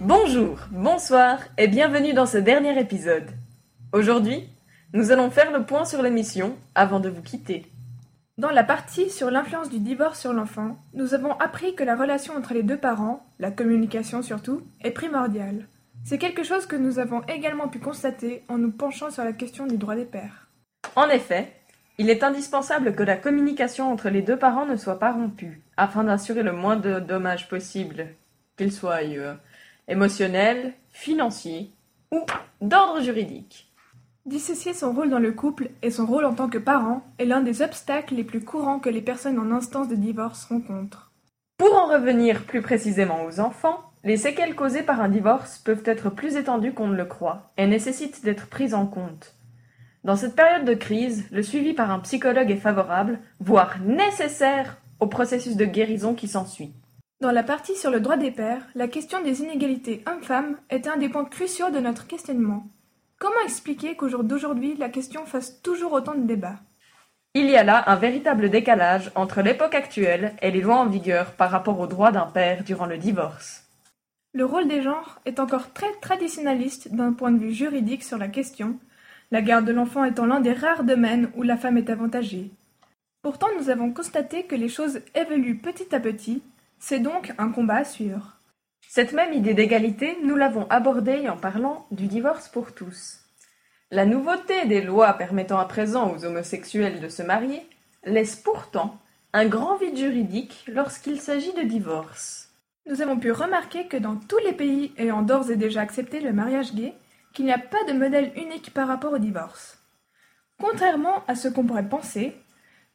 Bonsoir et bienvenue dans ce dernier épisode. Aujourd'hui, nous allons faire le point sur l'émission avant de vous quitter. Dans la partie sur l'influence du divorce sur l'enfant, nous avons appris que la relation entre les deux parents, la communication surtout, est primordiale. C'est quelque chose que nous avons également pu constater en nous penchant sur la question du droit des pères. En effet, il est indispensable que la communication entre les deux parents ne soit pas rompue, afin d'assurer le moins de dommages possible, qu'ils soient euh, émotionnels, financiers ou d'ordre juridique. Dissocier son rôle dans le couple et son rôle en tant que parent est l'un des obstacles les plus courants que les personnes en instance de divorce rencontrent. Pour en revenir plus précisément aux enfants, les séquelles causées par un divorce peuvent être plus étendues qu'on ne le croit et nécessitent d'être prises en compte. Dans cette période de crise, le suivi par un psychologue est favorable, voire nécessaire, au processus de guérison qui s'ensuit. Dans la partie sur le droit des pères, la question des inégalités hommes-femmes est un des points cruciaux de notre questionnement. Comment expliquer qu'au jour d'aujourd'hui, la question fasse toujours autant de débats? Il y a là un véritable décalage entre l'époque actuelle et les lois en vigueur par rapport aux droits d'un père durant le divorce. Le rôle des genres est encore très traditionnaliste d'un point de vue juridique sur la question, la garde de l'enfant étant l'un des rares domaines où la femme est avantagée. Pourtant nous avons constaté que les choses évoluent petit à petit, c'est donc un combat à suivre. Cette même idée d'égalité, nous l'avons abordée en parlant du divorce pour tous. La nouveauté des lois permettant à présent aux homosexuels de se marier laisse pourtant un grand vide juridique lorsqu'il s'agit de divorce. Nous avons pu remarquer que dans tous les pays ayant d'ores et déjà accepté le mariage gay, qu'il n'y a pas de modèle unique par rapport au divorce. Contrairement à ce qu'on pourrait penser,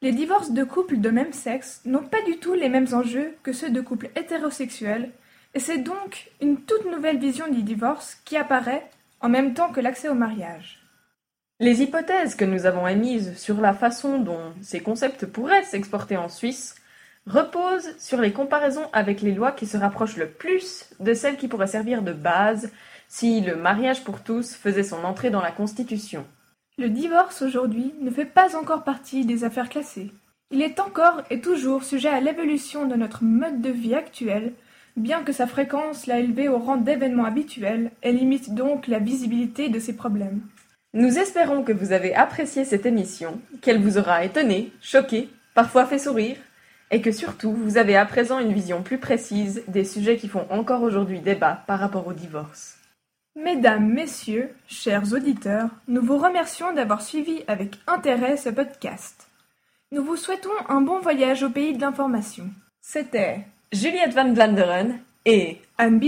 les divorces de couples de même sexe n'ont pas du tout les mêmes enjeux que ceux de couples hétérosexuels, et c'est donc une toute nouvelle vision du divorce qui apparaît en même temps que l'accès au mariage. Les hypothèses que nous avons émises sur la façon dont ces concepts pourraient s'exporter en Suisse reposent sur les comparaisons avec les lois qui se rapprochent le plus de celles qui pourraient servir de base si le mariage pour tous faisait son entrée dans la Constitution. Le divorce aujourd'hui ne fait pas encore partie des affaires classées. Il est encore et toujours sujet à l'évolution de notre mode de vie actuel, bien que sa fréquence l'a élevé au rang d'événement habituel et limite donc la visibilité de ces problèmes. Nous espérons que vous avez apprécié cette émission, qu'elle vous aura étonné, choqué, parfois fait sourire, et que surtout vous avez à présent une vision plus précise des sujets qui font encore aujourd'hui débat par rapport au divorce. Mesdames, Messieurs, chers auditeurs, nous vous remercions d'avoir suivi avec intérêt ce podcast. Nous vous souhaitons un bon voyage au pays de l'information. C'était Juliette Van Vlanderen et Anne.